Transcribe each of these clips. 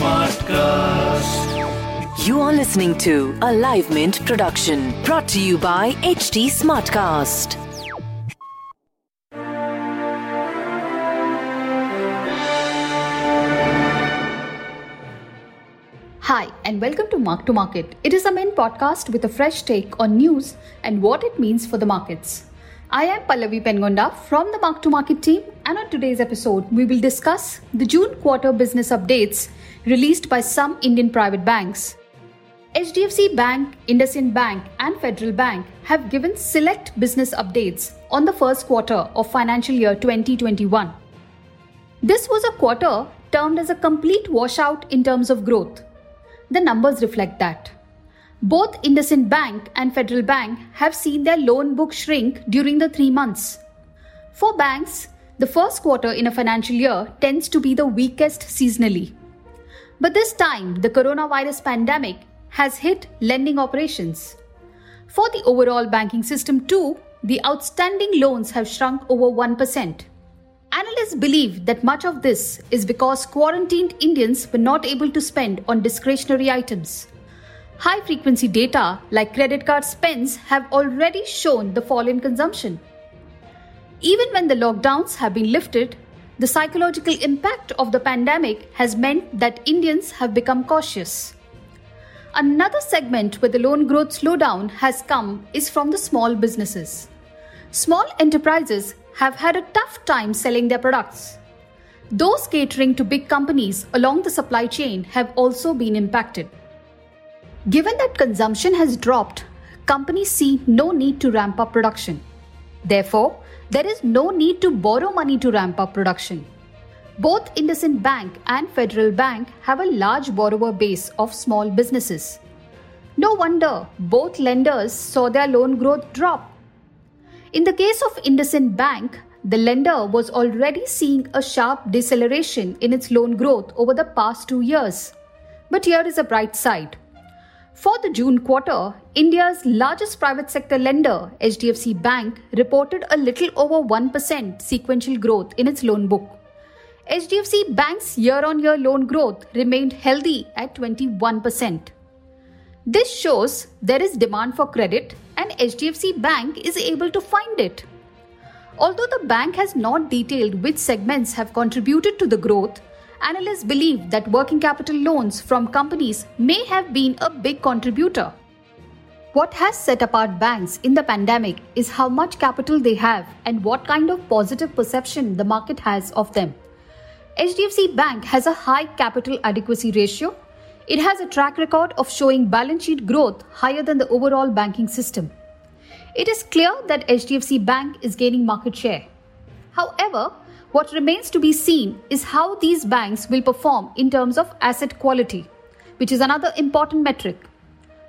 Smartcast. You are listening to a Live Mint production brought to you by HT Smartcast. Hi, and welcome to Mark to Market. It is a main podcast with a fresh take on news and what it means for the markets. I am Pallavi Pengonda from the Mark to Market team, and on today's episode, we will discuss the June quarter business updates released by some Indian private banks. HDFC Bank, IndusInd Bank, and Federal Bank have given select business updates on the first quarter of financial year 2021. This was a quarter termed as a complete washout in terms of growth. The numbers reflect that. Both IndusInd Bank and Federal Bank have seen their loan book shrink during the three months. For banks, the first quarter in a financial year tends to be the weakest seasonally. But this time, the coronavirus pandemic has hit lending operations. For the overall banking system, too, the outstanding loans have shrunk over 1%. Analysts believe that much of this is because quarantined Indians were not able to spend on discretionary items. High frequency data like credit card spends have already shown the fall in consumption. Even when the lockdowns have been lifted, the psychological impact of the pandemic has meant that Indians have become cautious. Another segment where the loan growth slowdown has come is from the small businesses. Small enterprises have had a tough time selling their products. Those catering to big companies along the supply chain have also been impacted. Given that consumption has dropped, companies see no need to ramp up production. Therefore, there is no need to borrow money to ramp up production. Both IndusInd Bank and Federal Bank have a large borrower base of small businesses. No wonder both lenders saw their loan growth drop. In the case of IndusInd Bank, the lender was already seeing a sharp deceleration in its loan growth over the past two years. But here is a bright side. For the June quarter, India's largest private sector lender, HDFC Bank, reported a little over 1% sequential growth in its loan book. HDFC Bank's year on year loan growth remained healthy at 21%. This shows there is demand for credit and HDFC Bank is able to find it. Although the bank has not detailed which segments have contributed to the growth, analysts believe that working capital loans from companies may have been a big contributor. What has set apart banks in the pandemic is how much capital they have and what kind of positive perception the market has of them. HDFC Bank has a high capital adequacy ratio. It has a track record of showing balance sheet growth higher than the overall banking system. It is clear that HDFC Bank is gaining market share. However, what remains to be seen is how these banks will perform in terms of asset quality, which is another important metric.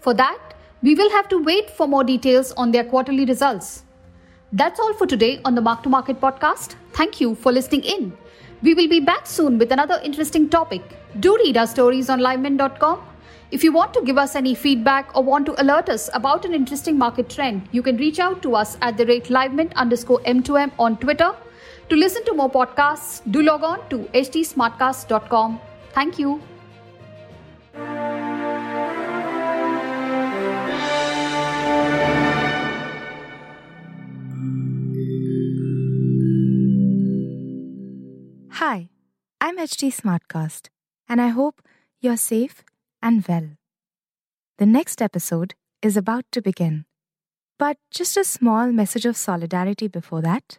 For that, we will have to wait for more details on their quarterly results. That's all for today on the Mark to Market podcast. Thank you for listening in. We will be back soon with another interesting topic. Do read our stories on livemint.com. If you want to give us any feedback or want to alert us about an interesting market trend, you can reach out to us at the rate livemint underscore M2M on Twitter to listen to more podcasts, do log on to htsmartcast.com. Thank you. Hi, I'm HT Smartcast, and I hope you're safe and well. The next episode is about to begin, but just a small message of solidarity before that.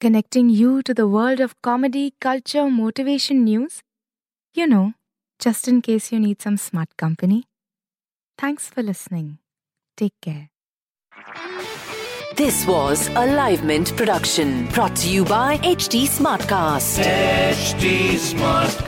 connecting you to the world of comedy, culture, motivation news. You know, just in case you need some smart company. Thanks for listening. Take care. This was a Live Mint production brought to you by HT Smartcast. HT Smartcast.